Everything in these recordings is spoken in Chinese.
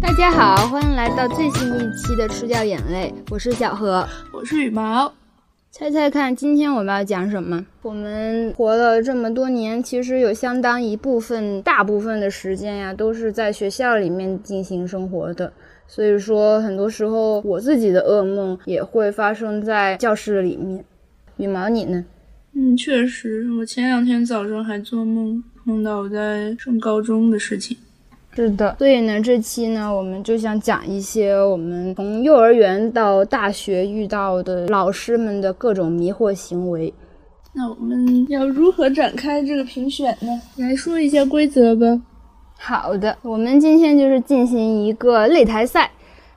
大家好，欢迎来到最新一期的《吃掉眼泪》，我是小何，我是羽毛。猜猜看，今天我们要讲什么？我们活了这么多年，其实有相当一部分、大部分的时间呀，都是在学校里面进行生活的。所以说，很多时候我自己的噩梦也会发生在教室里面。羽毛，你呢？嗯，确实，我前两天早上还做梦，梦到我在上高中的事情。是的，所以呢，这期呢，我们就想讲一些我们从幼儿园到大学遇到的老师们的各种迷惑行为。那我们要如何展开这个评选呢？来说一下规则吧。好的，我们今天就是进行一个擂台赛，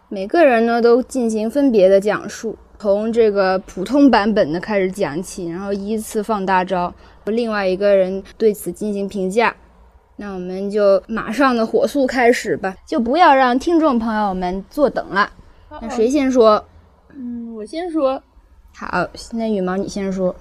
每个人呢都进行分别的讲述，从这个普通版本的开始讲起，然后依次放大招，另外一个人对此进行评价。那我们就马上的火速开始吧，就不要让听众朋友们坐等了。那谁先说？嗯，我先说。好，现在羽毛你先说。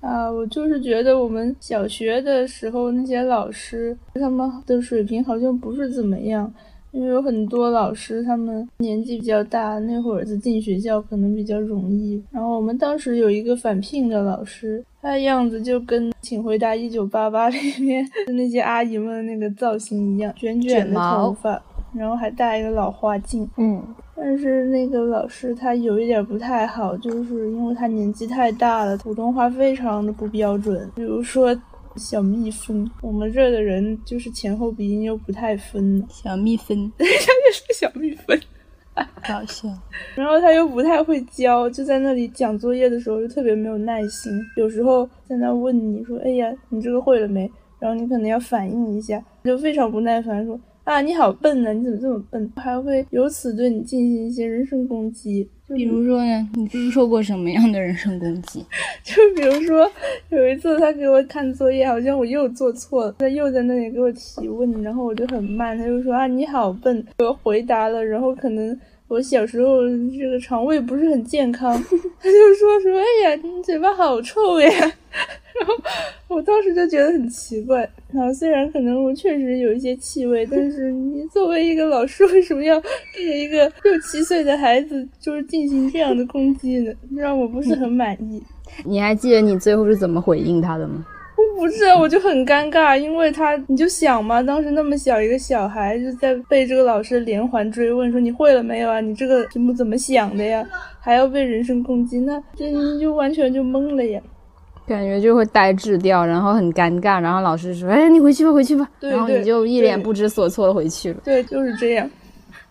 啊，我就是觉得我们小学的时候那些老师，他们的水平好像不是怎么样。因为有很多老师，他们年纪比较大，那会儿子进学校可能比较容易。然后我们当时有一个返聘的老师，他的样子就跟《请回答一九八八》里面的那些阿姨们那个造型一样，卷卷的头发，然后还戴一个老花镜。嗯，但是那个老师他有一点不太好，就是因为他年纪太大了，普通话非常的不标准，比如说。小蜜蜂，我们这儿的人就是前后鼻音又不太分。小蜜蜂，他就是个小蜜蜂，搞笑。然后他又不太会教，就在那里讲作业的时候就特别没有耐心。有时候在那问你说：“哎呀，你这个会了没？”然后你可能要反应一下，就非常不耐烦说。啊，你好笨呢！你怎么这么笨？还会由此对你进行一些人身攻击。就比如说呢，你经受过什么样的人身攻击？就比如说，有一次他给我看作业，好像我又做错了，他又在那里给我提问，然后我就很慢，他就说啊，你好笨。我回答了，然后可能我小时候这个肠胃不是很健康，他就说说，哎呀，你嘴巴好臭呀。然后我当时就觉得很奇怪，然后虽然可能我确实有一些气味，但是你作为一个老师，为什么要对一个六七岁的孩子就是进行这样的攻击呢？让我不是很满意。你还记得你最后是怎么回应他的吗？不是，我就很尴尬，因为他你就想嘛，当时那么小一个小孩就在被这个老师连环追问，说你会了没有啊？你这个题目怎么想的呀？还要被人身攻击，那这你就完全就懵了呀。感觉就会呆滞掉，然后很尴尬，然后老师说：“哎，你回去吧，回去吧。”然后你就一脸不知所措的回去了。对，就是这样。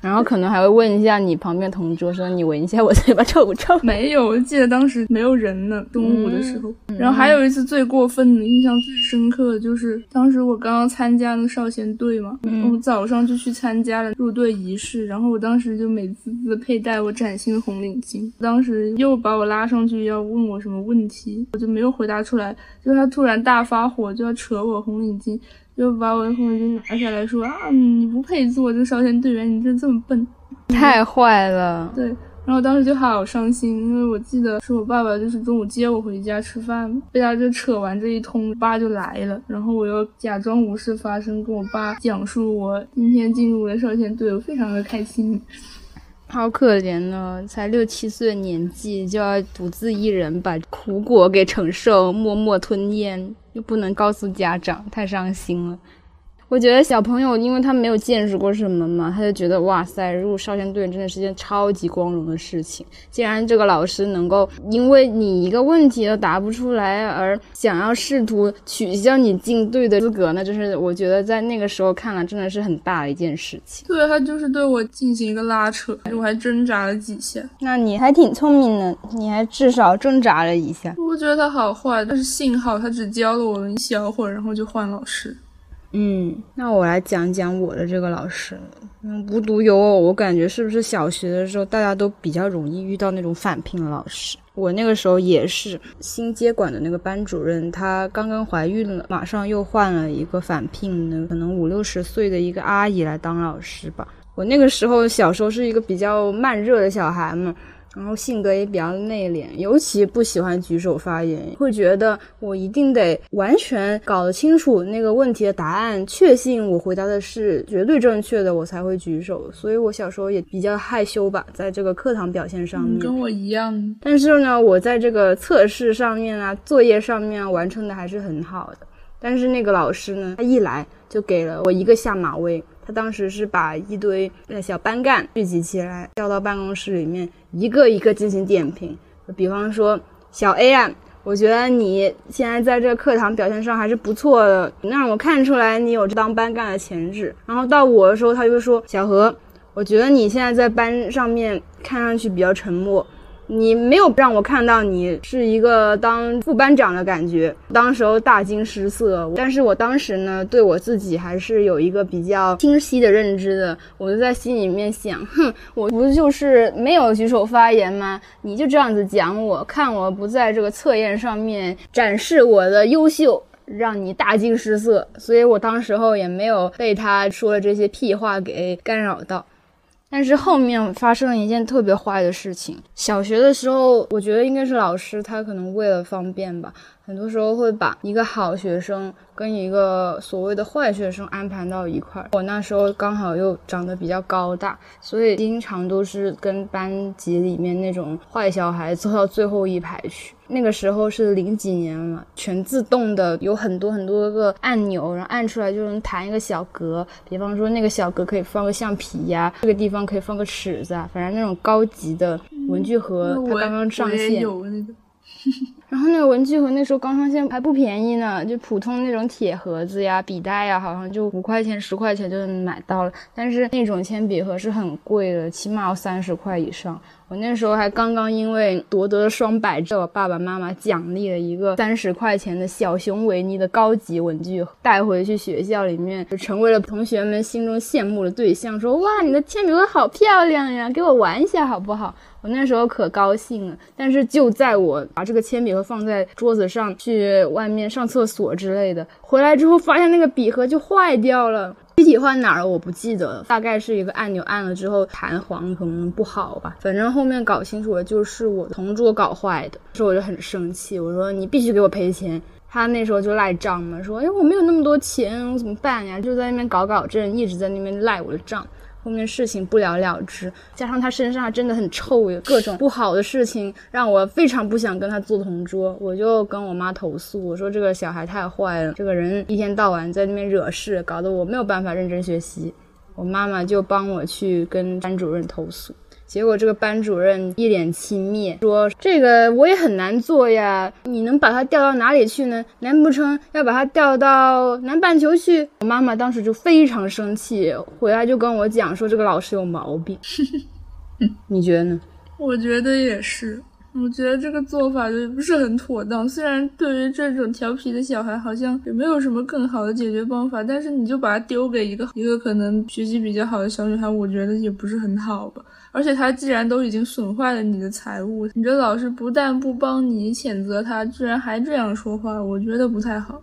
然后可能还会问一下你旁边同桌，说你闻一下我嘴巴臭不臭？没有，我记得当时没有人呢，中午的时候。然后还有一次最过分的、印象最深刻的就是当时我刚刚参加那少先队嘛，我早上就去参加了入队仪式，然后我当时就美滋滋佩戴我崭新的红领巾，当时又把我拉上去要问我什么问题，我就没有回答出来，就他突然大发火，就要扯我红领巾。就把我的红领巾拿下来说啊，你不配做这个少先队员，你这这么笨，太坏了。对，然后当时就好伤心，因为我记得是我爸爸就是中午接我回家吃饭，被他就扯完这一通，爸就来了，然后我又假装无事发生，跟我爸讲述我今天进入了少先队，我非常的开心。好可怜呢，才六七岁的年纪就要独自一人把苦果给承受，默默吞咽，又不能告诉家长，太伤心了。我觉得小朋友，因为他没有见识过什么嘛，他就觉得哇塞，入少先队真的是件超级光荣的事情。既然这个老师能够因为你一个问题都答不出来而想要试图取消你进队的资格，那就是我觉得在那个时候看了真的是很大的一件事情。对他就是对我进行一个拉扯，我还挣扎了几下。那你还挺聪明的，你还至少挣扎了一下。我觉得他好坏，但是幸好他只教了我们一小会儿，然后就换老师。嗯，那我来讲讲我的这个老师。嗯，无独有偶，我感觉是不是小学的时候大家都比较容易遇到那种返聘老师？我那个时候也是新接管的那个班主任，她刚刚怀孕了，马上又换了一个返聘的，可能五六十岁的一个阿姨来当老师吧。我那个时候小时候是一个比较慢热的小孩嘛。然后性格也比较内敛，尤其不喜欢举手发言，会觉得我一定得完全搞得清楚那个问题的答案，确信我回答的是绝对正确的，我才会举手。所以我小时候也比较害羞吧，在这个课堂表现上面，跟我一样。但是呢，我在这个测试上面啊，作业上面啊完成的还是很好的。但是那个老师呢，他一来就给了我一个下马威。他当时是把一堆那小班干聚集起来，叫到办公室里面，一个一个进行点评。比方说，小 A 啊，我觉得你现在在这课堂表现上还是不错的，能让我看出来你有当班干的潜质。然后到我的时候，他就说，小何，我觉得你现在在班上面看上去比较沉默。你没有让我看到你是一个当副班长的感觉，当时候大惊失色。但是我当时呢，对我自己还是有一个比较清晰的认知的。我就在心里面想，哼，我不就是没有举手发言吗？你就这样子讲我，看我不在这个测验上面展示我的优秀，让你大惊失色。所以我当时候也没有被他说的这些屁话给干扰到。但是后面发生了一件特别坏的事情。小学的时候，我觉得应该是老师他可能为了方便吧，很多时候会把一个好学生。跟一个所谓的坏学生安排到一块儿，我那时候刚好又长得比较高大，所以经常都是跟班级里面那种坏小孩坐到最后一排去。那个时候是零几年了，全自动的，有很多很多个按钮，然后按出来就能弹一个小格。比方说那个小格可以放个橡皮呀，这个地方可以放个尺子啊，反正那种高级的文具盒，它刚刚上线。然后那个文具盒那时候刚上线还不便宜呢，就普通那种铁盒子呀、笔袋呀，好像就五块钱、十块钱就能买到了。但是那种铅笔盒是很贵的，起码要三十块以上。我那时候还刚刚因为夺得了双百，被我爸爸妈妈奖励了一个三十块钱的小熊维尼的高级文具，带回去学校里面，就成为了同学们心中羡慕的对象。说哇，你的铅笔盒好漂亮呀，给我玩一下好不好？我那时候可高兴了，但是就在我把这个铅笔盒放在桌子上去外面上厕所之类的，回来之后发现那个笔盒就坏掉了。具体换哪儿了我不记得了，大概是一个按钮按了之后弹簧可能不好吧。反正后面搞清楚了就是我同桌搞坏的，所以我就很生气，我说你必须给我赔钱。他那时候就赖账嘛，说哎我没有那么多钱，我怎么办呀？就在那边搞搞震，一直在那边赖我的账。后面事情不了了之，加上他身上真的很臭，有各种不好的事情，让我非常不想跟他做同桌。我就跟我妈投诉，我说这个小孩太坏了，这个人一天到晚在那边惹事，搞得我没有办法认真学习。我妈妈就帮我去跟班主任投诉。结果这个班主任一脸轻蔑，说：“这个我也很难做呀，你能把他调到哪里去呢？难不成要把他调到南半球去？”我妈妈当时就非常生气，回来就跟我讲说：“这个老师有毛病。”你觉得呢？我觉得也是，我觉得这个做法就不是很妥当。虽然对于这种调皮的小孩，好像也没有什么更好的解决方法，但是你就把他丢给一个一个可能学习比较好的小女孩，我觉得也不是很好吧。而且他既然都已经损坏了你的财物，你这老师不但不帮你谴责他，居然还这样说话，我觉得不太好。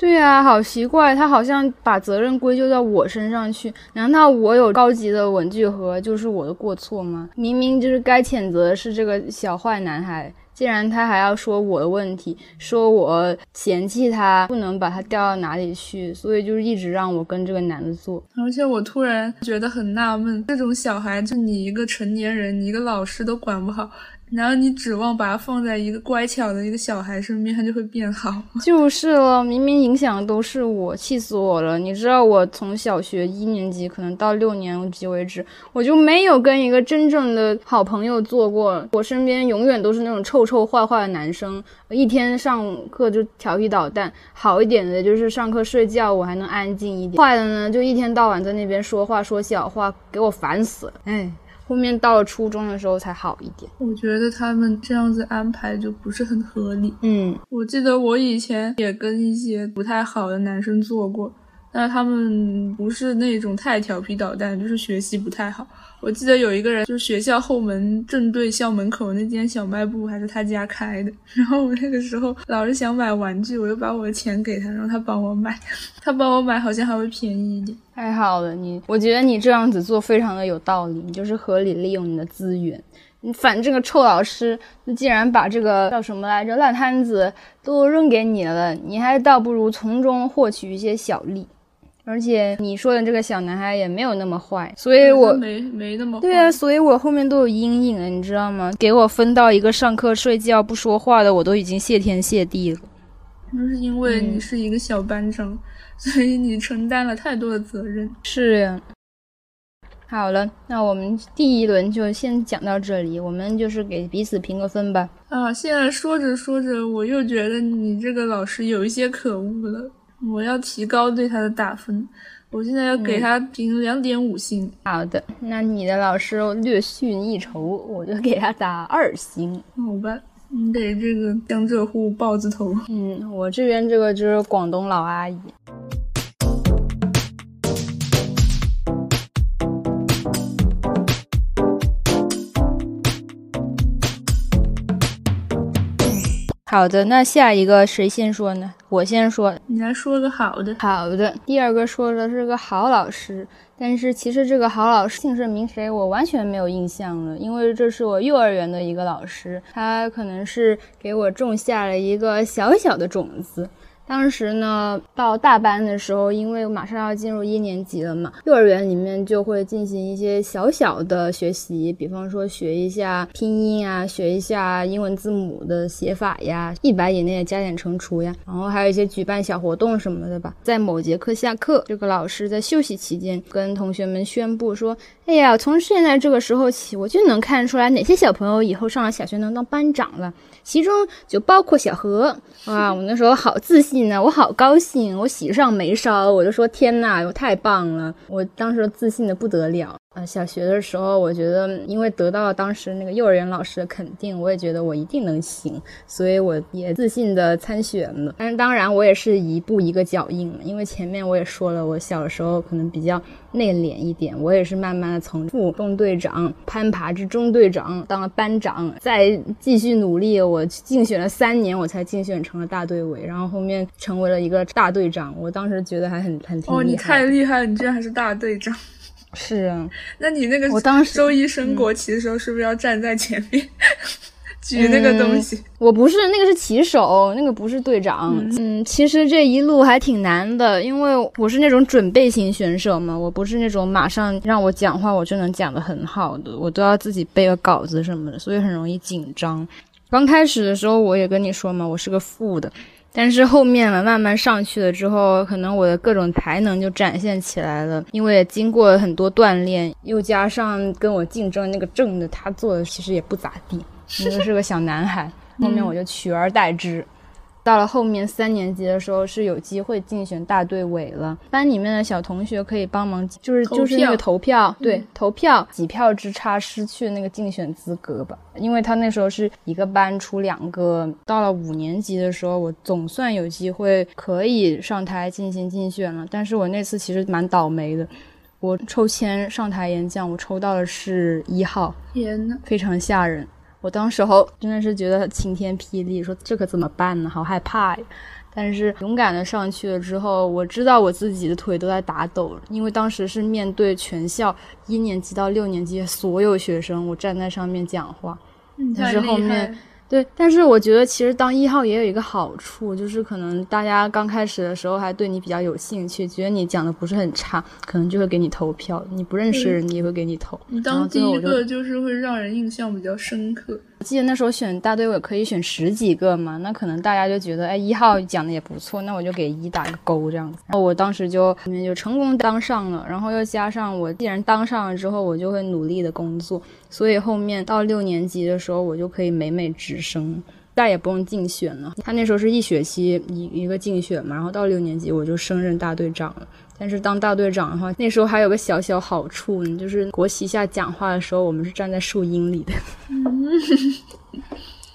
对啊，好奇怪，他好像把责任归咎到我身上去。难道我有高级的文具盒就是我的过错吗？明明就是该谴责的是这个小坏男孩。既然他还要说我的问题，说我嫌弃他，不能把他调到哪里去，所以就是一直让我跟这个男的做。而且我突然觉得很纳闷，这种小孩，就你一个成年人，你一个老师都管不好。然后你指望把它放在一个乖巧的一个小孩身边，他就会变好？就是了，明明影响都是我，气死我了！你知道，我从小学一年级可能到六年级为止，我就没有跟一个真正的好朋友做过。我身边永远都是那种臭臭坏坏的男生，一天上课就调皮捣蛋。好一点的就是上课睡觉，我还能安静一点；坏的呢，就一天到晚在那边说话说小话，给我烦死了。哎。后面到了初中的时候才好一点，我觉得他们这样子安排就不是很合理。嗯，我记得我以前也跟一些不太好的男生做过，但是他们不是那种太调皮捣蛋，就是学习不太好。我记得有一个人，就是学校后门正对校门口那间小卖部，还是他家开的。然后我那个时候老是想买玩具，我就把我的钱给他，让他帮我买。他帮我买好像还会便宜一点。太好了，你我觉得你这样子做非常的有道理，你就是合理利用你的资源。你反正个臭老师，那既然把这个叫什么来着烂摊子都扔给你了，你还倒不如从中获取一些小利。而且你说的这个小男孩也没有那么坏，所以我没没那么对啊，所以我后面都有阴影了，你知道吗？给我分到一个上课睡觉不说话的，我都已经谢天谢地了。那是因为你是一个小班长，所以你承担了太多的责任。是呀。好了，那我们第一轮就先讲到这里，我们就是给彼此评个分吧。啊，现在说着说着，我又觉得你这个老师有一些可恶了，我要提高对他的打分，我现在要给他评两点五星。好的，那你的老师略逊一筹，我就给他打二星。好吧，你给这个江浙沪豹子头。嗯，我这边这个就是广东老阿姨。好的，那下一个谁先说呢？我先说。你来说个好的。好的，第二个说的是个好老师，但是其实这个好老师姓甚名谁，我完全没有印象了，因为这是我幼儿园的一个老师，他可能是给我种下了一个小小的种子。当时呢，到大班的时候，因为马上要进入一年级了嘛，幼儿园里面就会进行一些小小的学习，比方说学一下拼音啊，学一下英文字母的写法呀，一百以内的加减乘除呀，然后还有一些举办小活动什么的吧。在某节课下课，这个老师在休息期间跟同学们宣布说：“哎呀，从现在这个时候起，我就能看出来哪些小朋友以后上了小学能当班长了。”其中就包括小何啊！我那时候好自信我好高兴，我喜上眉梢，我就说天呐，我太棒了！我当时自信的不得了。呃，小学的时候，我觉得因为得到了当时那个幼儿园老师的肯定，我也觉得我一定能行，所以我也自信的参选了。但是当然，我也是一步一个脚印因为前面我也说了，我小时候可能比较内敛一点，我也是慢慢的从副中队长攀爬至中队长，当了班长，再继续努力，我竞选了三年，我才竞选成了大队委，然后后面成为了一个大队长。我当时觉得还很很挺厉害。哦，你太厉害了，你居然还是大队长。是啊，那你那个我当时周一升国旗的时候，是不是要站在前面 举那个东西？我不是，那个是旗手，那个不是队长。嗯，其实这一路还挺难的，因为我是那种准备型选手嘛，我不是那种马上让我讲话我就能讲得很好的，我都要自己背个稿子什么的，所以很容易紧张。刚开始的时候我也跟你说嘛，我是个副的。但是后面嘛，慢慢上去了之后，可能我的各种才能就展现起来了。因为经过很多锻炼，又加上跟我竞争那个正的，他做的其实也不咋地，就是个小男孩。后面我就取而代之。到了后面三年级的时候是有机会竞选大队委了，班里面的小同学可以帮忙，就是就是那个投票，对，投票几票之差失去那个竞选资格吧，因为他那时候是一个班出两个。到了五年级的时候，我总算有机会可以上台进行竞选了，但是我那次其实蛮倒霉的，我抽签上台演讲，我抽到的是一号，天呐，非常吓人。我当时候真的是觉得晴天霹雳，说这可怎么办呢？好害怕呀！但是勇敢的上去了之后，我知道我自己的腿都在打抖，因为当时是面对全校一年级到六年级所有学生，我站在上面讲话。但是后面。对，但是我觉得其实当一号也有一个好处，就是可能大家刚开始的时候还对你比较有兴趣，觉得你讲的不是很差，可能就会给你投票。你不认识的人，你也会给你投。你当第一个就是会让人印象比较深刻。我记得那时候选大队委可以选十几个嘛，那可能大家就觉得，哎，一号讲的也不错，那我就给一打个勾这样子。然后我当时就后面就成功当上了，然后又加上我既然当上了之后，我就会努力的工作，所以后面到六年级的时候，我就可以美美直升，再也不用竞选了。他那时候是一学期一一个竞选嘛，然后到六年级我就升任大队长了。但是当大队长的话，那时候还有个小小好处，就是国旗下讲话的时候，我们是站在树荫里的。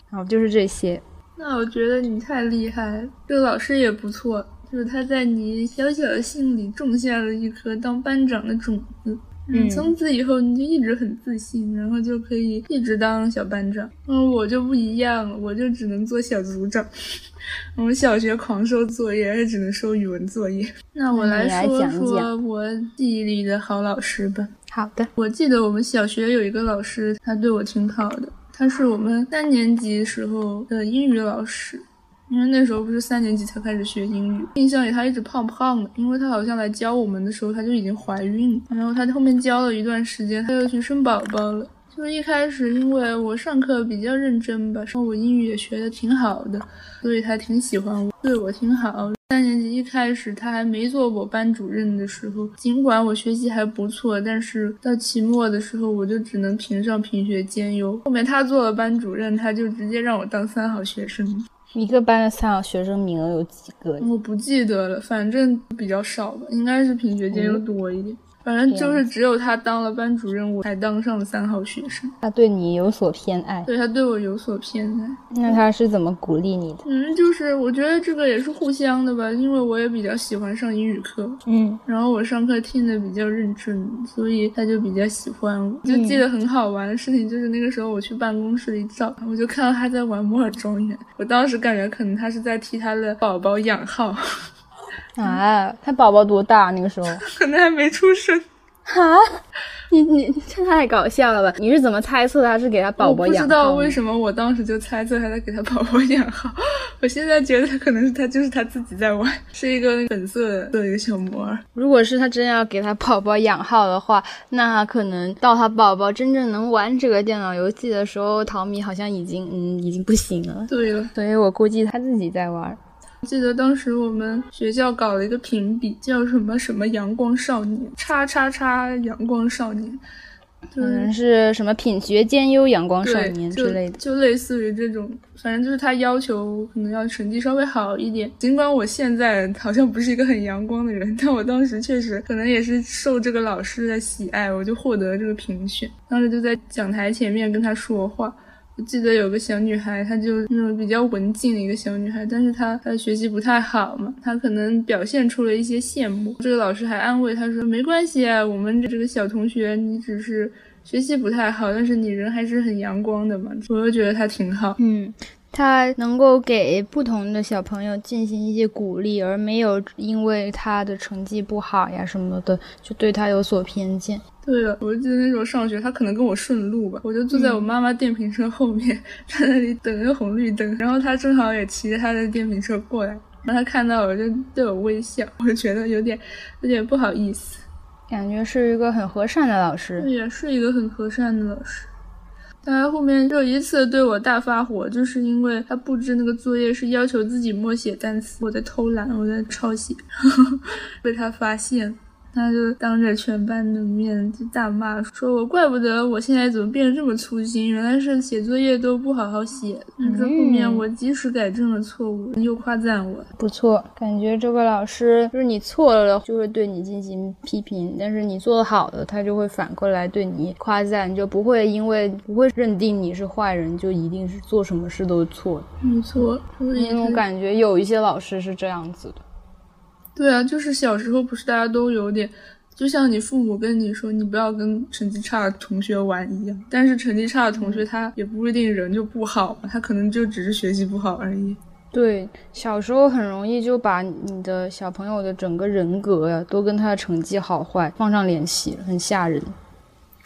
然后就是这些。那我觉得你太厉害，这个老师也不错，就是他在你小小的心里种下了一颗当班长的种子。嗯，从此以后你就一直很自信，然后就可以一直当小班长。嗯，我就不一样了，我就只能做小组长。我们小学狂收作业，还只能收语文作业。那我来说说我记忆里的好老师吧。好的，我记得我们小学有一个老师，他对我挺好的。他是我们三年级时候的英语老师。因为那时候不是三年级才开始学英语，印象里她一直胖胖的，因为她好像来教我们的时候她就已经怀孕了，然后她后面教了一段时间，她又去生宝宝了。就一开始因为我上课比较认真吧，然后我英语也学的挺好的，所以她挺喜欢我，对我挺好。三年级一开始她还没做我班主任的时候，尽管我学习还不错，但是到期末的时候我就只能评上品学兼优。后面她做了班主任，她就直接让我当三好学生。一个班的三好学生名额有几个？我不记得了，反正比较少吧，应该是品学兼优多一点。反正就是只有他当了班主任，我才当上了三好学生。他对你有所偏爱，对他对我有所偏爱。那他是怎么鼓励你的？嗯，就是我觉得这个也是互相的吧，因为我也比较喜欢上英语课，嗯，然后我上课听得比较认真，所以他就比较喜欢我。就记得很好玩的事情，就是那个时候我去办公室里找他，我就看到他在玩摩尔庄园，我当时感觉可能他是在替他的宝宝养号。啊，他宝宝多大？那个时候 可能还没出生。哈，你你这太搞笑了吧？你是怎么猜测他是给他宝宝养？不知道为什么我当时就猜测他在给他宝宝养号。我现在觉得可能是他就是他自己在玩，是一个粉色的一个小模儿。如果是他真要给他宝宝养号的话，那可能到他宝宝真正能玩这个电脑游戏的时候，淘米好像已经嗯已经不行了。对了，所以我估计他自己在玩。记得当时我们学校搞了一个评比，叫什么什么阳光少年，叉叉叉阳光少年，可能是什么品学兼优阳光少年之类的，就类似于这种，反正就是他要求可能要成绩稍微好一点。尽管我现在好像不是一个很阳光的人，但我当时确实可能也是受这个老师的喜爱，我就获得了这个评选。当时就在讲台前面跟他说话。我记得有个小女孩，她就那种比较文静的一个小女孩，但是她她学习不太好嘛，她可能表现出了一些羡慕。这个老师还安慰她说：“没关系啊，我们这个小同学，你只是学习不太好，但是你人还是很阳光的嘛。”我就觉得她挺好。嗯。他能够给不同的小朋友进行一些鼓励，而没有因为他的成绩不好呀什么的就对他有所偏见。对了，我记得那时候上学，他可能跟我顺路吧，我就坐在我妈妈电瓶车后面，在那里等个红绿灯，然后他正好也骑着他的电瓶车过来，然后他看到我就对我微笑，我就觉得有点有点不好意思，感觉是一个很和善的老师，也是一个很和善的老师。他后面就一次对我大发火，就是因为他布置那个作业是要求自己默写单词，我在偷懒，我在抄写，被他发现。他就当着全班的面就大骂，说我怪不得我现在怎么变得这么粗心，原来是写作业都不好好写。这后面我及时改正了错误，又夸赞我，不错。感觉这个老师就是你错了就会对你进行批评，但是你做的好的，他就会反过来对你夸赞，就不会因为不会认定你是坏人，就一定是做什么事都是错的。没错，因为我感觉有一些老师是这样子的。对啊，就是小时候不是大家都有点，就像你父母跟你说你不要跟成绩差的同学玩一样。但是成绩差的同学他也不一定人就不好，他可能就只是学习不好而已。对，小时候很容易就把你的小朋友的整个人格呀都跟他的成绩好坏放上联系，很吓人。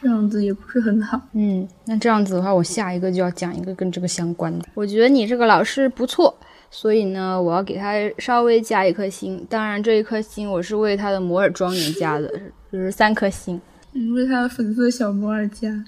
这样子也不是很好。嗯，那这样子的话，我下一个就要讲一个跟这个相关的。我觉得你这个老师不错。所以呢，我要给他稍微加一颗星。当然，这一颗星我是为他的摩尔庄园加的，就是三颗星。嗯，为他的粉色小摩尔加。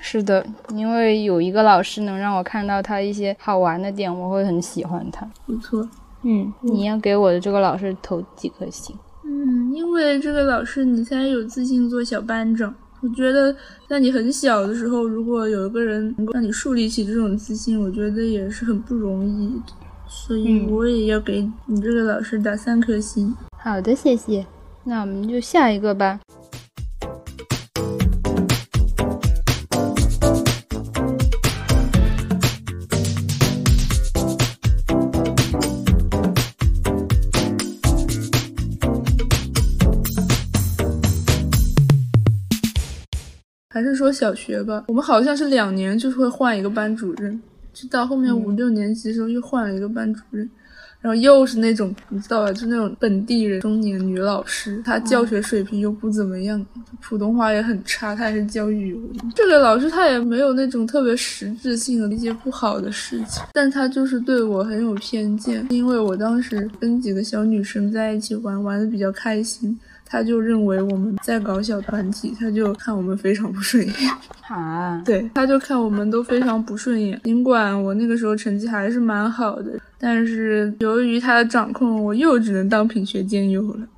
是的，因为有一个老师能让我看到他一些好玩的点，我会很喜欢他。不错。嗯，你要给我的这个老师投几颗星？嗯，因为这个老师你才有自信做小班长。我觉得在你很小的时候，如果有一个人能够让你树立起这种自信，我觉得也是很不容易的。所以我也要给你这个老师打三颗星。好的，谢谢。那我们就下一个吧。还是说小学吧，我们好像是两年就是会换一个班主任，就到后面五六年级的时候又换了一个班主任。然后又是那种你知道吧，就那种本地人中年女老师，她教学水平又不怎么样，普通话也很差，她也是教语文。这个老师她也没有那种特别实质性的一些不好的事情，但她就是对我很有偏见，因为我当时跟几个小女生在一起玩，玩的比较开心。他就认为我们在搞小团体，他就看我们非常不顺眼。啊，对，他就看我们都非常不顺眼。尽管我那个时候成绩还是蛮好的，但是由于他的掌控，我又只能当品学兼优了。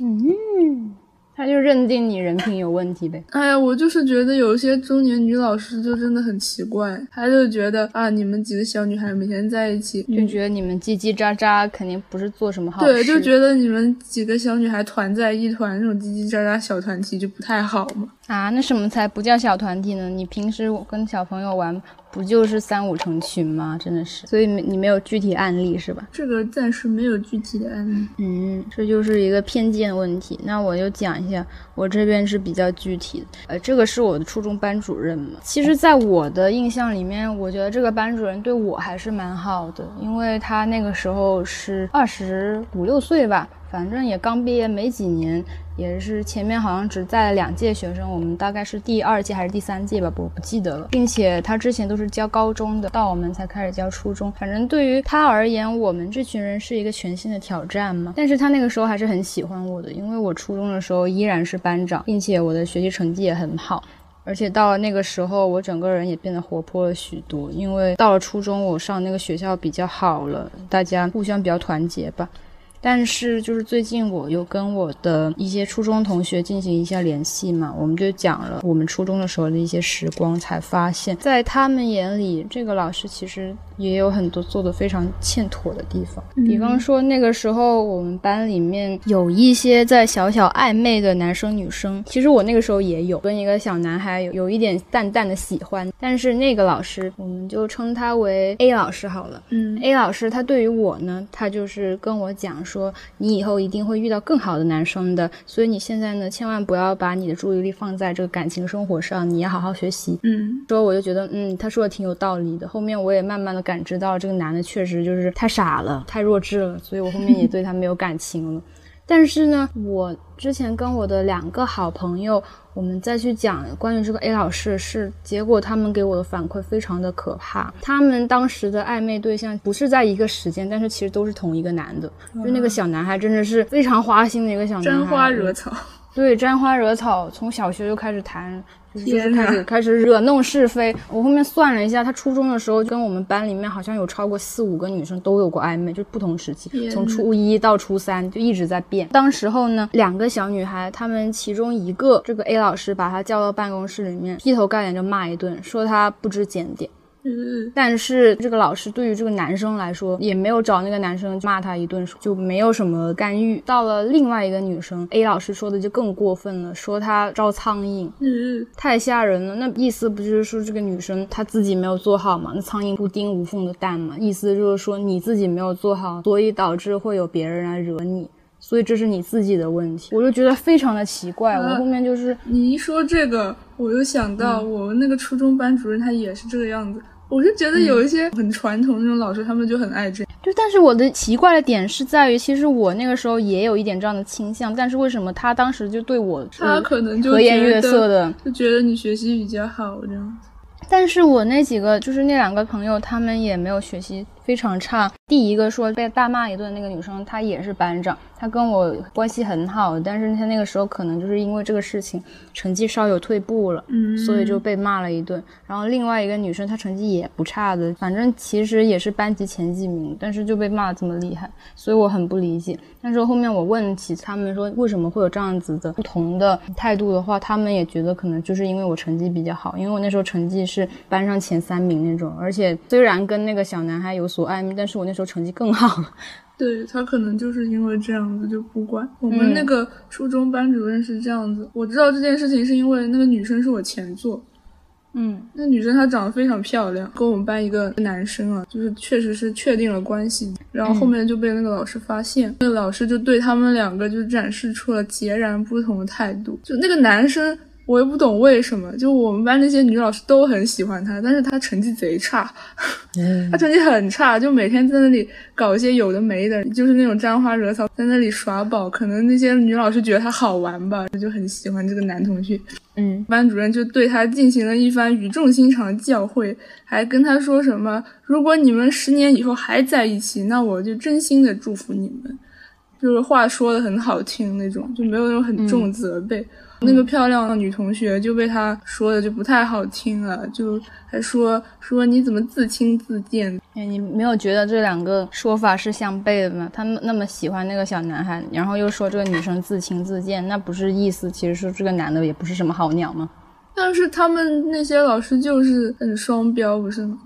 嗯。他就认定你人品有问题呗。哎呀，我就是觉得有些中年女老师就真的很奇怪，他就觉得啊，你们几个小女孩每天在一起，就觉得你们叽叽喳喳，肯定不是做什么好事。对，就觉得你们几个小女孩团在一团，那种叽叽喳喳小团体就不太好嘛。啊，那什么才不叫小团体呢？你平时跟小朋友玩。不就是三五成群吗？真的是，所以你没有具体案例是吧？这个暂时没有具体的案例。嗯，这就是一个偏见问题。那我就讲一下，我这边是比较具体的。呃，这个是我的初中班主任嘛。其实，在我的印象里面，我觉得这个班主任对我还是蛮好的，因为他那个时候是二十五六岁吧。反正也刚毕业没几年，也是前面好像只在了两届学生，我们大概是第二届还是第三届吧，我不记得了。并且他之前都是教高中的，到我们才开始教初中。反正对于他而言，我们这群人是一个全新的挑战嘛。但是他那个时候还是很喜欢我的，因为我初中的时候依然是班长，并且我的学习成绩也很好。而且到了那个时候，我整个人也变得活泼了许多，因为到了初中，我上那个学校比较好了，大家互相比较团结吧。但是，就是最近我又跟我的一些初中同学进行一下联系嘛，我们就讲了我们初中的时候的一些时光，才发现，在他们眼里，这个老师其实。也有很多做的非常欠妥的地方，比方说那个时候我们班里面有一些在小小暧昧的男生女生，其实我那个时候也有跟一个小男孩有有一点淡淡的喜欢，但是那个老师我们就称他为 A 老师好了。嗯，A 老师他对于我呢，他就是跟我讲说，你以后一定会遇到更好的男生的，所以你现在呢，千万不要把你的注意力放在这个感情生活上，你要好好学习。嗯，说我就觉得嗯，他说的挺有道理的，后面我也慢慢的。感知到这个男的确实就是太傻了，太弱智了，所以我后面也对他没有感情了。但是呢，我之前跟我的两个好朋友，我们再去讲关于这个 A 老师的事，结果他们给我的反馈非常的可怕。他们当时的暧昧对象不是在一个时间，但是其实都是同一个男的，就那个小男孩真的是非常花心的一个小男孩，沾花惹草。对，沾花惹草，从小学就开始谈。就是开始开始惹弄是非。我后面算了一下，他初中的时候跟我们班里面好像有超过四五个女生都有过暧昧，就是不同时期，从初一到初三就一直在变。当时候呢，两个小女孩，她们其中一个这个 A 老师把她叫到办公室里面，劈头盖脸就骂一顿，说她不知检点。但是这个老师对于这个男生来说，也没有找那个男生骂他一顿，就没有什么干预。到了另外一个女生，A 老师说的就更过分了，说她招苍蝇，嗯，太吓人了。那意思不就是说这个女生她自己没有做好嘛？那苍蝇不叮无缝的蛋嘛？意思就是说你自己没有做好，所以导致会有别人来惹你，所以这是你自己的问题。我就觉得非常的奇怪。我后面就是你一说这个，我又想到我们那个初中班主任，他也是这个样子。我是觉得有一些很传统那种老师，他们就很爱这样。就但是我的奇怪的点是在于，其实我那个时候也有一点这样的倾向，但是为什么他当时就对我他可能就和颜悦色的，就觉得你学习比较好这样子。但是我那几个就是那两个朋友，他们也没有学习非常差。第一个说被大骂一顿那个女生，她也是班长。她跟我关系很好，但是她那个时候可能就是因为这个事情，成绩稍有退步了，嗯，所以就被骂了一顿。然后另外一个女生，她成绩也不差的，反正其实也是班级前几名，但是就被骂这么厉害，所以我很不理解。但是后面我问起他们说为什么会有这样子的不同的态度的话，他们也觉得可能就是因为我成绩比较好，因为我那时候成绩是班上前三名那种，而且虽然跟那个小男孩有所暧昧，但是我那时候成绩更好了。对他可能就是因为这样子就不管。我们那个初中班主任是这样子，我知道这件事情是因为那个女生是我前座，嗯，那女生她长得非常漂亮，跟我们班一个男生啊，就是确实是确定了关系，然后后面就被那个老师发现，那个老师就对他们两个就展示出了截然不同的态度，就那个男生。我也不懂为什么，就我们班那些女老师都很喜欢他，但是他成绩贼差，他成绩很差，就每天在那里搞一些有的没的，就是那种沾花惹草，在那里耍宝。可能那些女老师觉得他好玩吧，就很喜欢这个男同学。嗯，班主任就对他进行了一番语重心长的教诲，还跟他说什么：“如果你们十年以后还在一起，那我就真心的祝福你们。”就是话说的很好听那种，就没有那种很重责备。那个漂亮的女同学就被他说的就不太好听了，就还说说你怎么自轻自贱？哎，你没有觉得这两个说法是相悖的吗？他那么喜欢那个小男孩，然后又说这个女生自轻自贱，那不是意思其实说这个男的也不是什么好鸟吗？但是他们那些老师就是很双标，不是吗？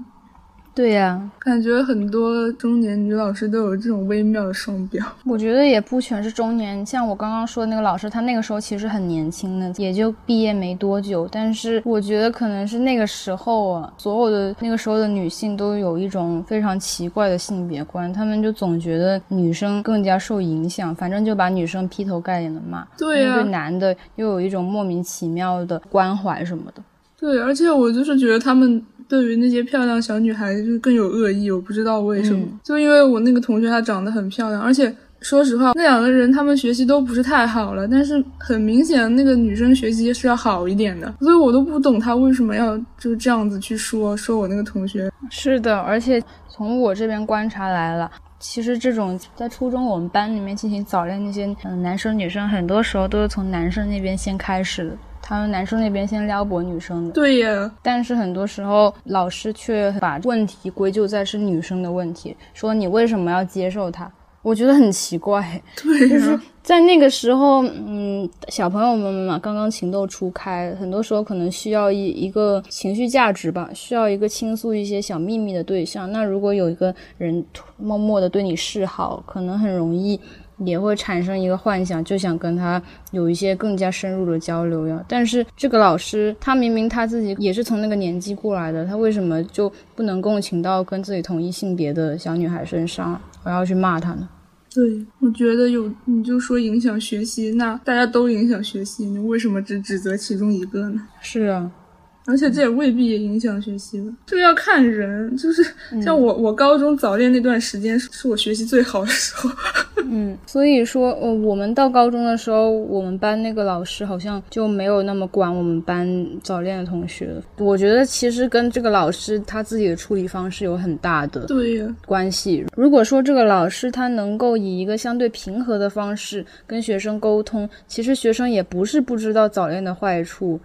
对呀，感觉很多中年女老师都有这种微妙的双标。我觉得也不全是中年，像我刚刚说的那个老师，她那个时候其实很年轻的，也就毕业没多久。但是我觉得可能是那个时候啊，所有的那个时候的女性都有一种非常奇怪的性别观，她们就总觉得女生更加受影响，反正就把女生劈头盖脸的骂。对呀，对男的又有一种莫名其妙的关怀什么的。对，而且我就是觉得他们。对于那些漂亮小女孩，就更有恶意。我不知道为什么，就因为我那个同学她长得很漂亮，而且说实话，那两个人他们学习都不是太好了，但是很明显那个女生学习是要好一点的，所以我都不懂她为什么要就这样子去说说我那个同学。是的，而且从我这边观察来了，其实这种在初中我们班里面进行早恋那些嗯男生女生，很多时候都是从男生那边先开始的。他们男生那边先撩拨女生的，对呀。但是很多时候老师却把问题归咎在是女生的问题，说你为什么要接受他？我觉得很奇怪。对，就是在那个时候，嗯，小朋友们嘛，刚刚情窦初开，很多时候可能需要一一个情绪价值吧，需要一个倾诉一些小秘密的对象。那如果有一个人默默的对你示好，可能很容易。也会产生一个幻想，就想跟他有一些更加深入的交流呀。但是这个老师，他明明他自己也是从那个年纪过来的，他为什么就不能共情到跟自己同一性别的小女孩身上，我要去骂他呢？对，我觉得有，你就说影响学习，那大家都影响学习，你为什么只指责其中一个呢？是啊。而且这也未必也影响学习吧，这个要看人。就是像我，我高中早恋那段时间是是我学习最好的时候。嗯，所以说，呃，我们到高中的时候，我们班那个老师好像就没有那么管我们班早恋的同学。我觉得其实跟这个老师他自己的处理方式有很大的对关系。如果说这个老师他能够以一个相对平和的方式跟学生沟通，其实学生也不是不知道早恋的坏处。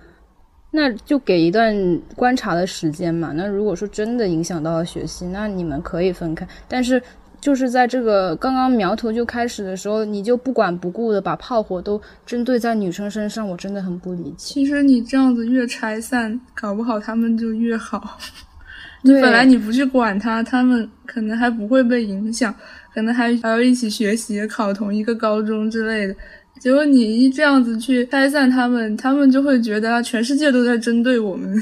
那就给一段观察的时间嘛。那如果说真的影响到了学习，那你们可以分开。但是就是在这个刚刚苗头就开始的时候，你就不管不顾的把炮火都针对在女生身上，我真的很不理解。其实你这样子越拆散，搞不好他们就越好。你本来你不去管他，他们可能还不会被影响，可能还还要一起学习，考同一个高中之类的。结果你一这样子去拆散他们，他们就会觉得全世界都在针对我们，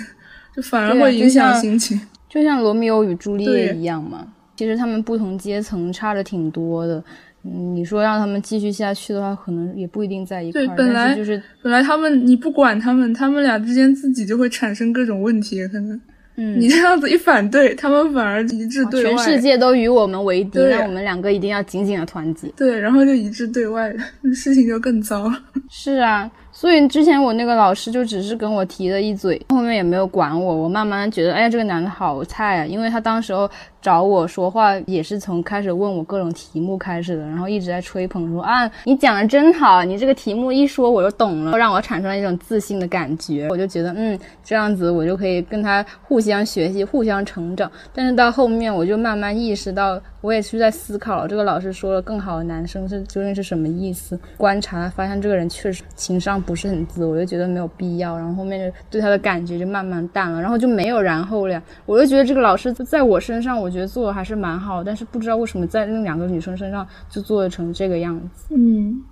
就反而会影响心情。就像罗密欧与朱丽叶一样嘛，其实他们不同阶层差的挺多的。嗯，你说让他们继续下去的话，可能也不一定在一块。对，本来就是本来他们你不管他们，他们俩之间自己就会产生各种问题，可能。嗯，你这样子一反对，他们反而一致对外。全世界都与我们为敌，那我们两个一定要紧紧的团结。对，然后就一致对外，事情就更糟了。是啊。所以之前我那个老师就只是跟我提了一嘴，后面也没有管我。我慢慢觉得，哎呀，这个男的好菜啊！因为他当时候找我说话也是从开始问我各种题目开始的，然后一直在吹捧说啊，你讲的真好，你这个题目一说我就懂了，让我产生了一种自信的感觉。我就觉得，嗯，这样子我就可以跟他互相学习，互相成长。但是到后面我就慢慢意识到，我也是在思考这个老师说了更好的男生是究竟是什么意思。观察发现这个人确实情商。不是很自，我就觉得没有必要，然后后面就对他的感觉就慢慢淡了，然后就没有然后了。我就觉得这个老师在我身上，我觉得做的还是蛮好，但是不知道为什么在那两个女生身上就做的成这个样子。嗯，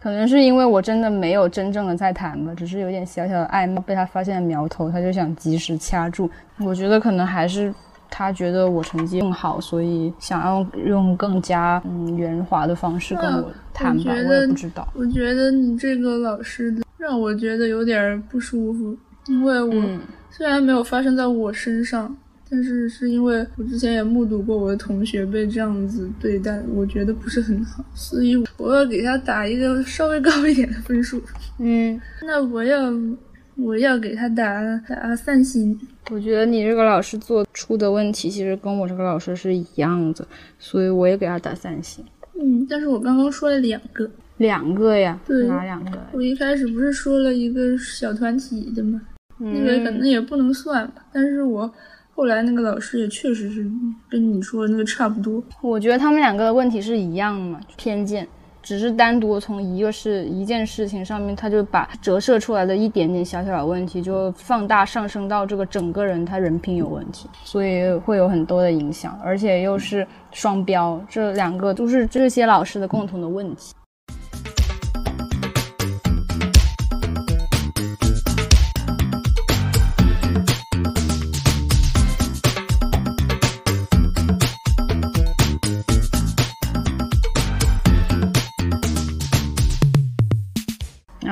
可能是因为我真的没有真正的在谈吧，只是有点小小的暧昧，被他发现的苗头，他就想及时掐住。我觉得可能还是。他觉得我成绩更好，所以想要用更加嗯圆滑的方式跟我谈吧。我也不知道。我觉得你这个老师让让我觉得有点不舒服，因为我嗯虽然没有发生在我身上，但是是因为我之前也目睹过我的同学被这样子对待，我觉得不是很好，所以我要给他打一个稍微高一点的分数。嗯，那我要我要给他打打三星。我觉得你这个老师做出的问题其实跟我这个老师是一样的，所以我也给他打三星。嗯，但是我刚刚说了两个，两个呀？对哪两个？我一开始不是说了一个小团体的吗？那个可能嗯也不能算吧，但是我后来那个老师也确实是跟你说的那个差不多。我觉得他们两个的问题是一样的嘛，偏见，只是单独从一个事一件事情上面，他就把折射出来的一点点小小的问题，就放大上升到这个整个人他人品有问题，所以会有很多的影响，而且又是双标，这两个都是这些老师的共同的问题。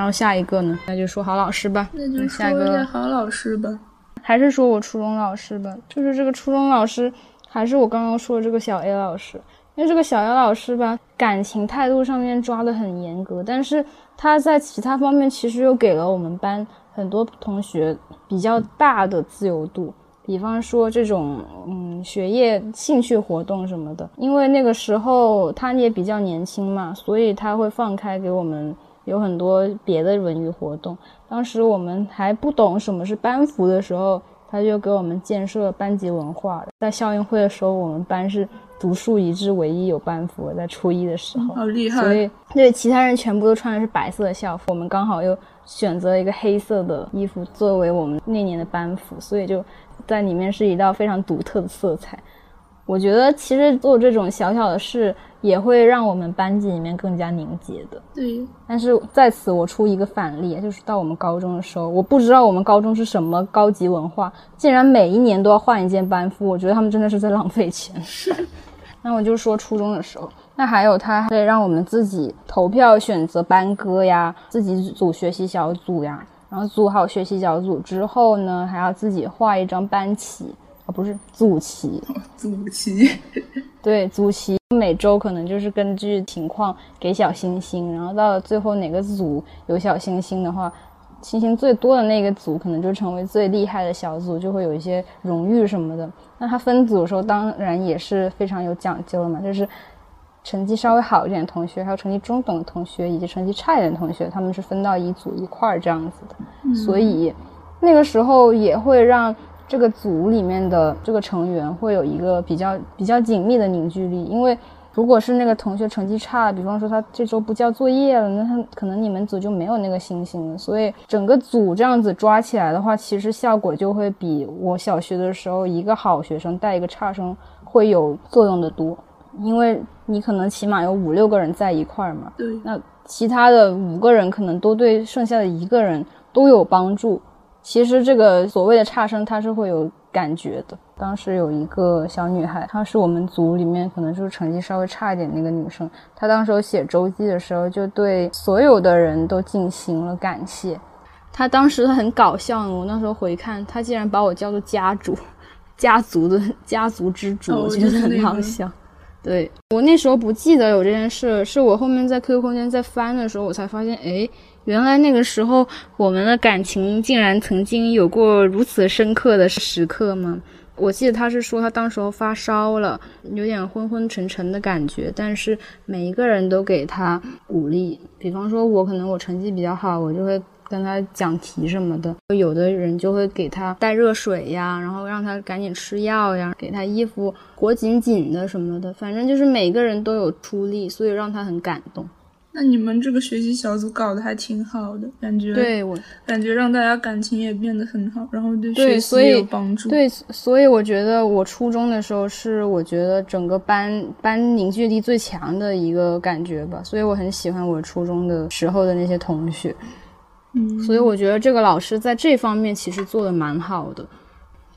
后下一个呢，那就说好老师吧。那就说一下一个下好老师吧。还是说我初中老师吧，就是这个初中老师，还是我刚刚说的这个小 A 老师，因为这个小 A 老师吧，感情态度上面抓得很严格，但是他在其他方面其实又给了我们班很多同学比较大的自由度。比方说这种嗯学业兴趣活动什么的，因为那个时候他也比较年轻嘛，所以他会放开给我们有很多别的文娱活动。当时我们还不懂什么是班服的时候，他就给我们建设班级文化。在校运会的时候，我们班是独树一帜，唯一有班服的，在初一的时候。好厉害！所以对其他人全部都穿的是白色的校服，我们刚好又选择了一个黑色的衣服作为我们那年的班服，所以就在里面是一道非常独特的色彩。我觉得其实做这种小小的事，也会让我们班级里面更加凝结的。对，但是在此我出一个反例，就是到我们高中的时候，我不知道我们高中是什么高级文化，竟然每一年都要换一件班服，我觉得他们真的是在浪费钱。是 那我就说初中的时候，那还有他还得让我们自己投票选择班歌呀，自己组学习小组呀，然后组好学习小组之后呢，还要自己画一张班旗，啊不是组旗，组旗。对，组旗每周可能就是根据情况给小星星，然后到了最后哪个组有小星星的话，星星最多的那个组可能就成为最厉害的小组，就会有一些荣誉什么的。那他分组的时候，当然也是非常有讲究的嘛，就是成绩稍微好一点的同学，还有成绩中等的同学，以及成绩差一点的同学，他们是分到一组一块儿这样子的。所以那个时候也会让这个组里面的这个成员会有一个比较比较紧密的凝聚力，因为如果是那个同学成绩差，比方说他这周不交作业了，那他可能你们组就没有那个信心了。所以整个组这样子抓起来的话，其实效果就会比我小学的时候一个好学生带一个差生会有作用的多，因为你可能起码有五六个人在一块儿嘛，对，那其他的五个人可能都对剩下的一个人都有帮助。其实这个所谓的差生，他是会有感觉的。当时有一个小女孩，她是我们组里面可能就是成绩稍微差一点那个女生，她当时写周记的时候，就对所有的人都进行了感谢。她当时很搞笑，我那时候回看，她竟然把我叫做家主，家族的家族之主，哦我觉得很好笑。对我那时候不记得有这件事，是我后面在 QQ 空间在翻的时候，我才发现，哎，原来那个时候我们的感情竟然曾经有过如此深刻的时刻吗？我记得他是说他当时候发烧了，有点昏昏沉沉的感觉，但是每一个人都给他鼓励。比方说，我可能我成绩比较好，我就会跟他讲题什么的；有的人就会给他带热水呀，然后让他赶紧吃药呀，给他衣服裹紧紧的什么的。反正就是每个人都有出力，所以让他很感动。那你们这个学习小组搞得还挺好的，感觉对我感觉让大家感情也变得很好，然后对对学习也有帮助。对，所以我觉得我初中的时候是我觉得整个班班凝聚力最强的一个感觉吧，所以我很喜欢我初中的时候的那些同学，嗯，所以我觉得这个老师在这方面其实做的蛮好的。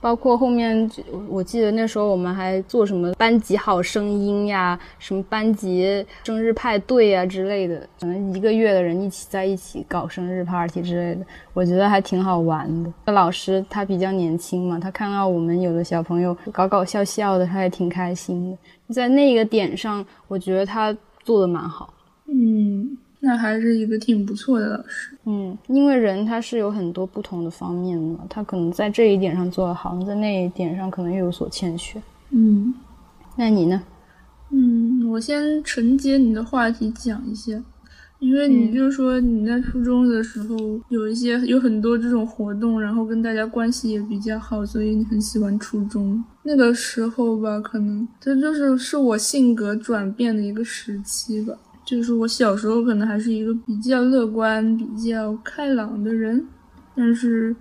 包括后面，我记得那时候我们还做什么班级好声音呀，什么班级生日派对呀之类的，可能一个月的人一起在一起搞生日 party 之类的，我觉得还挺好玩的。老师他比较年轻嘛，他看到我们有的小朋友搞搞笑笑的，他也挺开心的。在那个点上，我觉得他做的蛮好。嗯。那还是一个挺不错的老师，嗯，因为人他是有很多不同的方面的，他可能在这一点上做得好，在那一点上可能又有所欠缺。嗯，那你呢？嗯，我先承接你的话题讲一下，因为你就说你在初中的时候有一些有很多这种活动，然后跟大家关系也比较好，所以你很喜欢初中那个时候吧？可能这就是是我性格转变的一个时期吧。就是我小时候可能还是一个比较乐观、比较开朗的人，但是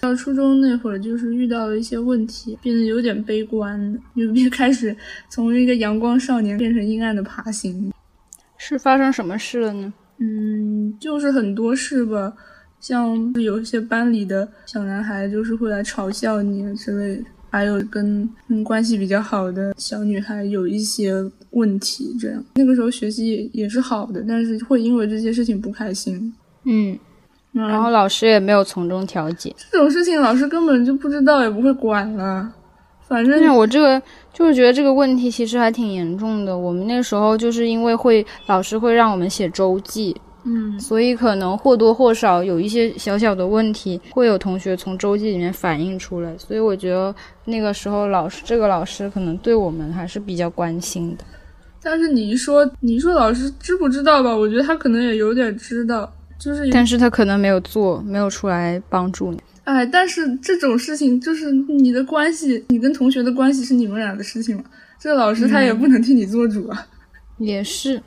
到初中那会儿，就是遇到了一些问题，变得有点悲观，就变 开始从一个阳光少年变成阴暗的爬行。是发生什么事了呢？嗯，就是很多事吧，像有一些班里的小男孩，就是会来嘲笑你之类的。还有跟嗯关系比较好的小女孩有一些问题，这样那个时候学习也也是好的，但是会因为这些事情不开心。嗯，然后老师也没有从中调解。这种事情老师根本就不知道，也不会管了。反正我这个就是觉得这个问题其实还挺严重的。我们那时候就是因为会老师会让我们写周记。嗯，所以可能或多或少有一些小小的问题，会有同学从周记里面反映出来。所以我觉得那个时候老师这个老师可能对我们还是比较关心的。但是你一说你说老师知不知道吧？我觉得他可能也有点知道，就是但是他可能没有做，没有出来帮助你。哎，但是这种事情就是你的关系，你跟同学的关系是你们俩的事情嘛？这个老师他也不能替你做主啊。也是。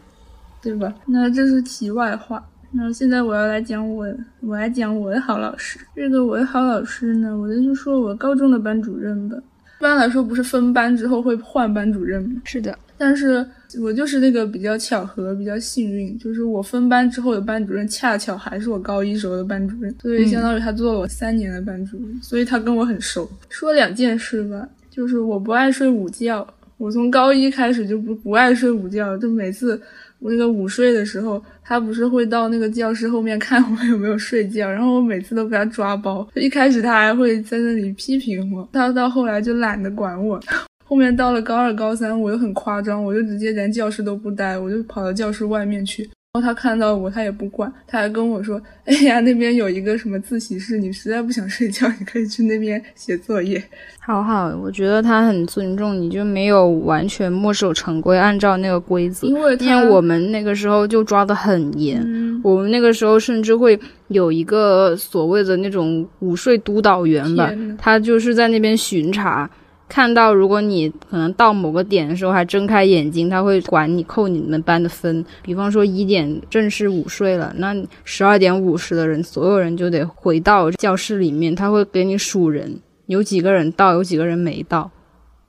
对吧？那这是题外话。那现在我要来讲我，我来讲我的好老师。这个我的好老师呢，我就说我高中的班主任吧。一般来说，不是分班之后会换班主任吗？是的。但是我就是那个比较巧合、比较幸运，就是我分班之后的班主任恰巧还是我高一时候的班主任，所以相当于他做了我三年的班主任，所以他跟我很熟。说两件事吧，就是我不爱睡午觉，我从高一开始就不不爱睡午觉，就每次。我那个午睡的时候，他不是会到那个教室后面看我有没有睡觉，然后我每次都被他抓包。一开始他还会在那里批评我，他到后来就懒得管我。后面到了高二、高三，我又很夸张，我就直接连教室都不待，我就跑到教室外面去。他看到我，他也不管，他还跟我说：“哎呀，那边有一个什么自习室，你实在不想睡觉，你可以去那边写作业。”好好，我觉得他很尊重你，就没有完全墨守成规，按照那个规则。因为因为我们那个时候就抓得很严，我们那个时候甚至会有一个所谓的那种午睡督导员吧，他就是在那边巡查。看到，如果你可能到某个点的时候还睁开眼睛，他会管你扣你们班的分。比方说一点正式午睡了，那十二点五十的人，所有人就得回到教室里面，他会给你数人，有几个人到，有几个人没到，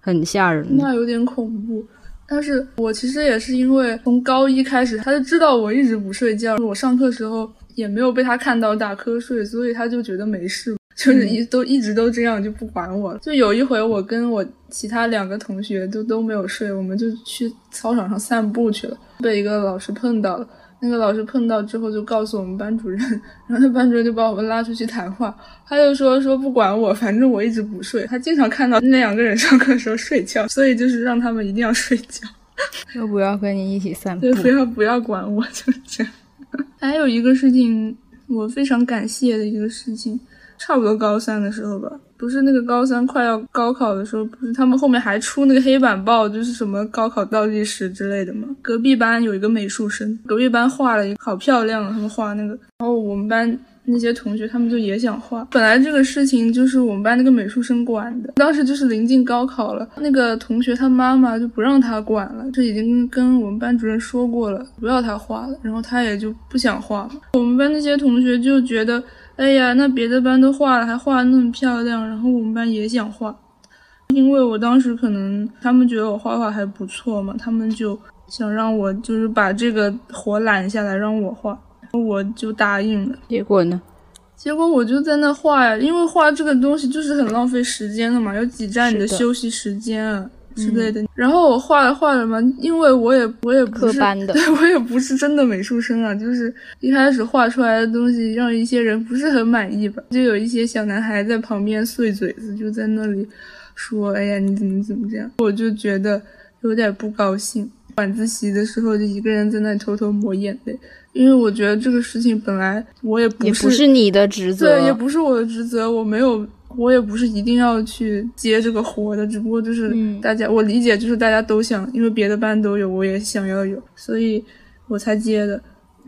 很吓人。那有点恐怖。但是我其实也是因为从高一开始，他就知道我一直不睡觉，我上课时候也没有被他看到打瞌睡，所以他就觉得没事。就是一都一直都这样就不管我，就有一回我跟我其他两个同学都都没有睡，我们就去操场上散步去了，被一个老师碰到了。那个老师碰到之后就告诉我们班主任，然后那班主任就把我们拉出去谈话，他就说说不管我，反正我一直不睡。他经常看到那两个人上课的时候睡觉，所以就是让他们一定要睡觉，就不要跟你一起散步，对，不要不要管我，就这样。还有一个事情，我非常感谢的一个事情。差不多高三的时候吧，不是那个高三快要高考的时候，不是他们后面还出那个黑板报，就是什么高考倒计时之类的吗？隔壁班有一个美术生，隔壁班画了一个好漂亮，他们画那个，然后我们班那些同学他们就也想画。本来这个事情就是我们班那个美术生管的，当时就是临近高考了，那个同学他妈妈就不让他管了，这已经跟我们班主任说过了，不要他画了，然后他也就不想画。我们班那些同学就觉得。哎呀，那别的班都画了，还画的那么漂亮，然后我们班也想画，因为我当时可能他们觉得我画画还不错嘛，他们就想让我就是把这个活揽下来让我画，我就答应了。结果呢？结果我就在那画呀，因为画这个东西就是很浪费时间的嘛，要挤占你的休息时间啊之类的。然后我画着画着嘛，因为我也我也不是科班的 对我也不是真的美术生啊，就是一开始画出来的东西让一些人不是很满意吧，就有一些小男孩在旁边碎嘴子，就在那里说：“哎呀，你怎么怎么这样？”我就觉得有点不高兴。晚自习的时候就一个人在那里偷偷抹眼泪，因为我觉得这个事情本来我也不也不是你的职责，对，也不是我的职责，我没有，我也不是一定要去接这个活的，只不过就是嗯大家，我理解就是大家都想，因为别的班都有，我也想要有，所以我才接的。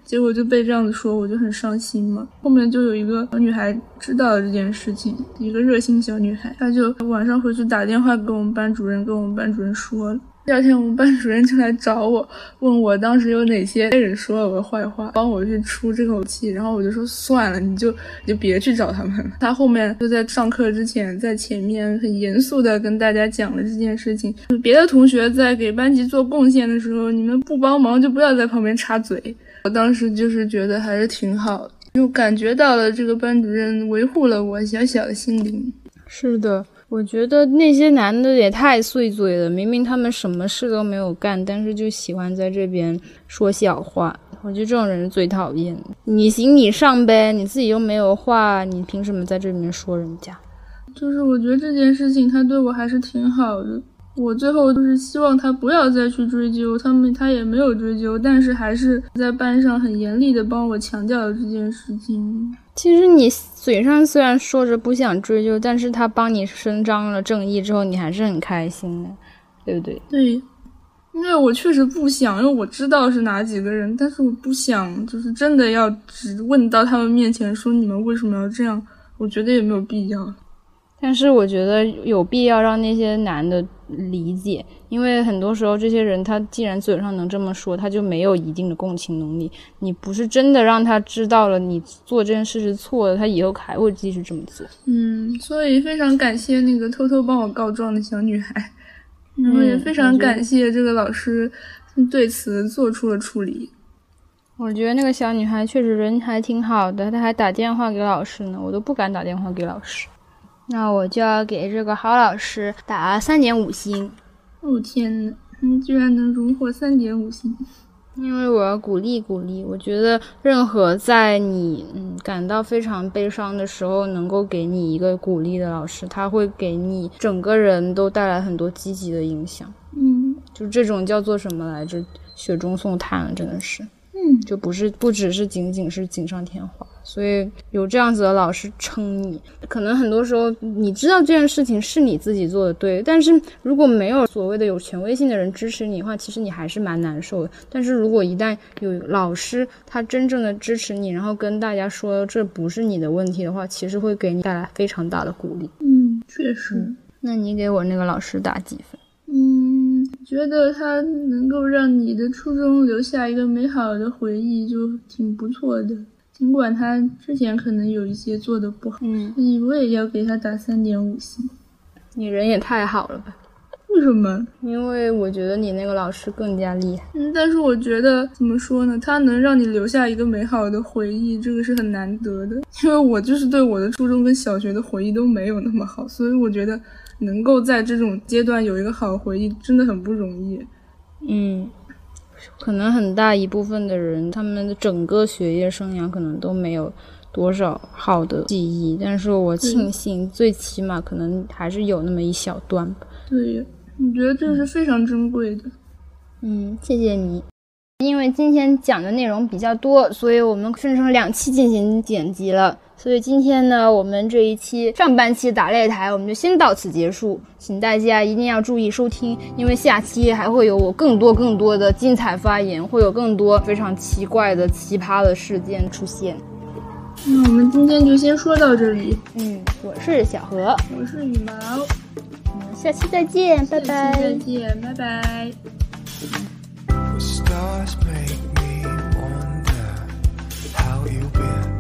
结果就被这样子说，我就很伤心嘛。后面就有一个小女孩知道了这件事情，一个热心小女孩，她就晚上回去打电话给我们班主任，跟我们班主任说了。第二天，我们班主任就来找我，问我当时有哪些人说了我的坏话，帮我去出这口气。然后我就说算了，你就你就别去找他们了。他后面就在上课之前，在前面很严肃的跟大家讲了这件事情。别的同学在给班级做贡献的时候，你们不帮忙就不要在旁边插嘴。我当时就是觉得还是挺好的，就感觉到了这个班主任维护了我小小的心灵。是的，我觉得那些男的也太碎嘴了，明明他们什么事都没有干，但是就喜欢在这边说小话。我觉得这种人是最讨厌的。你行你上呗，你自己又没有话，你凭什么在这里面说人家？就是我觉得这件事情他对我还是挺好的。我最后就是希望他不要再去追究，他们他也没有追究，但是还是在班上很严厉的帮我强调了这件事情。其实你嘴上虽然说着不想追究，但是他帮你伸张了正义之后，你还是很开心的，对不对？对，因为我确实不想，因为我知道是哪几个人，但是我不想就是真的要只问到他们面前说你们为什么要这样，我觉得也没有必要。但是我觉得有必要让那些男的理解，因为很多时候这些人他既然嘴上能这么说，他就没有一定的共情能力。你不是真的让他知道了你做这件事是错的，他以后还会继续这么做。嗯，所以非常感谢那个偷偷帮我告状的小女孩，然后也非常感谢这个老师对此做出了处理。我觉得那个小女孩确实人还挺好的，她还打电话给老师呢，我都不敢打电话给老师。那我就要给这个好老师打三点五星，哦天呐，你居然能荣获三点五星！因为我要鼓励鼓励。我觉得任何在你嗯感到非常悲伤的时候，能够给你一个鼓励的老师，他会给你整个人都带来很多积极的影响。嗯就这种叫做什么来着？雪中送炭了，真的是。嗯，就不是不只是仅仅是锦上添花，所以有这样子的老师撑你，可能很多时候你知道这件事情是你自己做的对，但是如果没有所谓的有权威性的人支持你的话，其实你还是蛮难受的。但是如果一旦有老师他真正的支持你，然后跟大家说这不是你的问题的话，其实会给你带来非常大的鼓励。嗯，确实。那你给我那个老师打几分？嗯，觉得他能够让你的初中留下一个美好的回忆，就挺不错的。尽管他之前可能有一些做的不好，嗯，所以我也要给他打三点五星。你人也太好了吧？为什么？因为我觉得你那个老师更加厉害。嗯，但是我觉得怎么说呢？他能让你留下一个美好的回忆，这个是很难得的。因为我就是对我的初中跟小学的回忆都没有那么好，所以我觉得能够在这种阶段有一个好回忆，真的很不容易。嗯，可能很大一部分的人，他们的整个学业生涯可能都没有多少好的记忆，但是我庆幸，最起码可能还是有那么一小段。对呀，我觉得这是非常珍贵的。嗯，谢谢你。因为今天讲的内容比较多，所以我们分成两期进行剪辑了。所以今天呢我们这一期上半期打擂台我们就先到此结束请大家一定要注意收听因为下期还会有我更多更多的精彩发言会有更多非常奇怪的奇葩的事件出现。那我们今天就先说到这里。嗯我是小何。我是羽毛我们下期再见拜拜。再见拜拜。The stars make me wonder how you've been